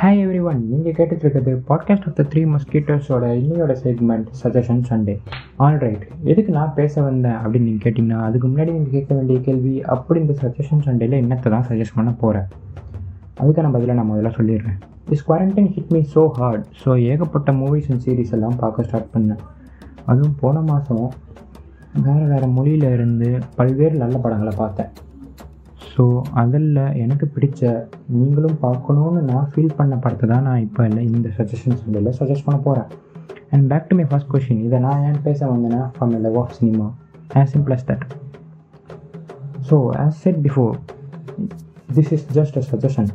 Hi every one நீங்கள் கேட்டுட்ருக்கிறது podcast of the three மஸ்கிட்டோஸோட இன்னையோட segment suggestion Sunday all right எதுக்கு நான் பேச வந்தேன் அப்படின்னு நீங்கள் கேட்டிங்கன்னா அதுக்கு முன்னாடி நீங்கள் கேட்க வேண்டிய கேள்வி அப்படி இந்த சஜஷன் சண்டேல என்னத்தை தான் சஜஸ்ட் பண்ண போகிறேன் அதுக்கான பதிலாக நான் முதல்ல சொல்லிடுறேன். Is quarantine hit me so hard so ஏகப்பட்ட மூவிஸ் அண்ட் சீரிஸ் எல்லாம் பார்க்க ஸ்டார்ட் பண்ணேன். அதுவும் போன மாதம் வேறு வேறு மொழியில் இருந்து பல்வேறு நல்ல படங்களை பார்த்தேன். ஸோ அதில் எனக்கு பிடிச்ச நீங்களும் பார்க்கணுன்னு நான் ஃபீல் பண்ண படத்தை தான் நான் இப்போ இல்லை இந்த சஜஷன்ஸ் இல்லை சஜஸ்ட் பண்ண போகிறேன் and back to my first question இதை நான் ஏன் பேச வந்தேன்னா from love of cinema as simple as that so as said before this is just a suggestion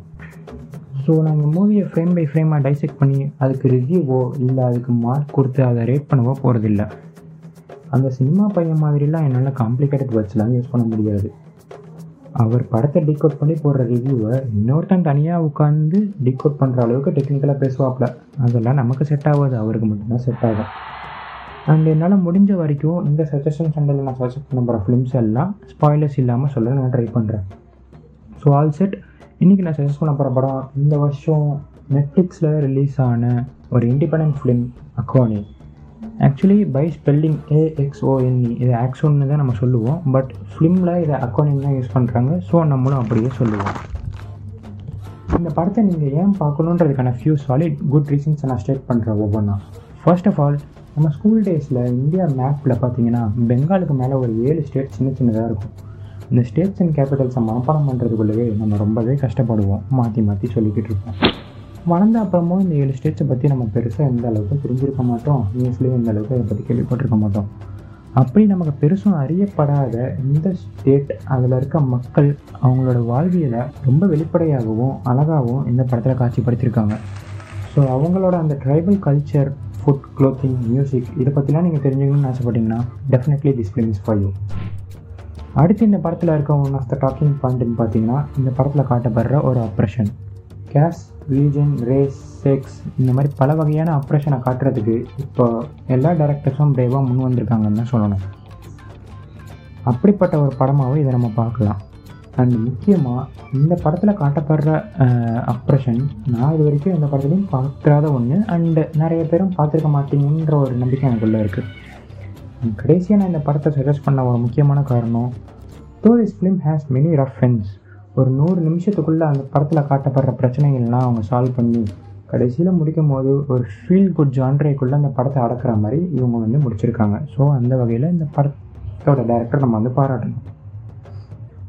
so நாங்கள் மூவியை ஃப்ரேம் பை ஃப்ரேமாக டைசெக்ட் பண்ணி அதுக்கு ரிவ்யூவோ இல்லை அதுக்கு மார்க் கொடுத்து அதை ரேட் பண்ணவோ போகிறதில்ல அந்த சினிமா பையன் மாதிரிலாம் என்னால் காம்ப்ளிகேட்டட் வேர்ட்ஸ்லாம் யூஸ் பண்ண முடியாது. அவர் படத்தை டிகோட் பண்ணி போடுற ரிவ்யூவை இன்னொருத்தன் தனியாக உட்காந்து டிகோட் பண்ணுற அளவுக்கு டெக்னிக்கலாக பேசுவாப்புல. அதெல்லாம் நமக்கு செட் ஆகாது. அவருக்கு மட்டும்தான் செட் ஆகும். அண்ட் என்னால் முடிஞ்ச வரைக்கும் இந்த சஜஷன் சண்டையில் நான் சஜஸ்ட் பண்ண போகிற ஃபிலிம்ஸ் எல்லாம் ஸ்பாய்லர்ஸ் இல்லாமல் சொல்ல நான் ட்ரை பண்ணுறேன் ஸோ ஆல் செட் இன்றைக்கி நான் சஜஸ்ட் பண்ண போகிற படம் இந்த வருஷம் நெட்ஃப்ளிக்ஸில் ரிலீஸ் ஆன ஒரு independent film Axone actually by spelling A X O N E இது ஆக்ஸோன்னு தான் நம்ம சொல்லுவோம். பட் ஃபிலிமில் இதை அக்கோனிங் தான் யூஸ் பண்ணுறாங்க ஸோ நம்மளும் அப்படியே சொல்லுவோம். இந்த படத்தை நீங்கள் ஏன் பார்க்கணுன்றதுக்கான ஃபியூ சாலிட் குட் ரீசன்ஸை நான் ஸ்டேட் பண்ணுறேன் ஒவ்வொன்றா ஃபர்ஸ்ட் ஆஃப் ஆல் நம்ம ஸ்கூல் டேஸில் இந்தியா மேப்பில் பார்த்தீங்கன்னா பெங்காலுக்கு மேலே ஒரு ஏழு ஸ்டேட் சின்ன சின்னதாக இருக்கும். இந்த ஸ்டேட்ஸ் அண்ட் கேபிட்டல்ஸை மனப்பாடம் பண்ணுறதுக்குள்ளவே நம்ம ரொம்பவே கஷ்டப்படுவோம். மாற்றி மாற்றி சொல்லிக்கிட்டு இருப்போம். வளர்ந்த அப்புறமும் இந்த ஏழு ஸ்டேட்ஸை பற்றி நம்ம பெருசாக எந்த அளவுக்கு புரிஞ்சிருக்க மாட்டோம். நியூஸ்லேயும் எந்த அளவுக்கு அதை பற்றி கேள்விப்பட்டிருக்க மாட்டோம். அப்படி நமக்கு பெருசும் அறியப்படாத இந்த ஸ்டேட் அதில் இருக்க மக்கள் அவங்களோட வாழ்வியலை ரொம்ப வெளிப்படையாகவும் அழகாகவும் இந்த படத்தில் காட்சிப்படுத்தியிருக்காங்க. ஸோ அவங்களோட அந்த tribal culture food clothing music இதை பற்றிலாம் நீங்கள் தெரிஞ்சுக்கணும்னு ஆசைப்பட்டீங்கன்னா definitely this film is for you அடுத்து இந்த படத்தில் இருக்க ஒன் ஆஃப் த டாக்கிங் பாயிண்ட்னு பார்த்தீங்கன்னா இந்த படத்தில் காட்டப்படுற ஒரு oppression case religion race sex இந்த மாதிரி பல வகையான ஆப்ரேஷனை காட்டுறதுக்கு இப்போ எல்லா டேரக்டர்ஸும் பிரேவாக முன் வந்திருக்காங்கன்னு தான் சொல்லணும். அப்படிப்பட்ட ஒரு படமாகவும் இதை நம்ம பார்க்கலாம். அண்ட் முக்கியமாக இந்த படத்தில் காட்டப்படுற அப்ரஷன் நான் இது வரைக்கும் இந்த படத்துலையும் பார்க்காத ஒன்று அண்டு நிறைய பேரும் பார்த்துருக்க மாட்டீங்கன்ற ஒரு நம்பிக்கை எனக்குள்ளே இருக்குது கடைசியாக நான் இந்த படத்தை சஜஸ்ட் பண்ண ஒரு முக்கியமான காரணம் though this film has many rough friends ஒரு நூறு நிமிஷத்துக்குள்ளே அந்த படத்தில் காட்டப்படுற பிரச்சனைகள்லாம் அவங்க சால்வ் பண்ணி கடைசியில் முடிக்கும் போது ஒரு ஃபீல் குட் ஜான்ரேக்குள்ளே அந்த படத்தை அடக்கிற மாதிரி இவங்க வந்து முடிச்சிருக்காங்க. ஸோ அந்த வகையில் இந்த படத்தோட டேரக்டர் நம்ம வந்து பாராட்டணும்.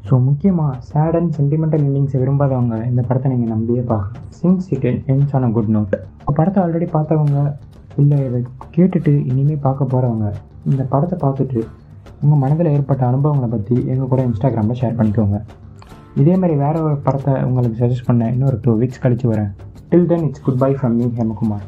ஸோ முக்கியமாக சேட் அண்ட் சென்டிமெண்டல் எண்டிங்ஸை விரும்பாதவங்க இந்த படத்தை நீங்கள் நம்பியே பார்க்கலாம். Since it ends on a good note படத்தை ஆல்ரெடி பார்த்தவங்க இல்லை இதை கேட்டுட்டு இனிமேல் பார்க்க போகிறவங்க இந்த படத்தை பார்த்துட்டு உங்கள் மனதில் ஏற்பட்ட அனுபவங்களை பற்றி எங்கள் கூட இன்ஸ்டாகிராமில் ஷேர் பண்ணிக்கோங்க. இதே மாதிரி வேறு ஒரு படத்தை உங்களுக்கு சஜஸ்ட் பண்ண இன்னொரு டூ வீக்ஸ் கழிச்சு வரேன். Till then it's good bye from me Hemakumar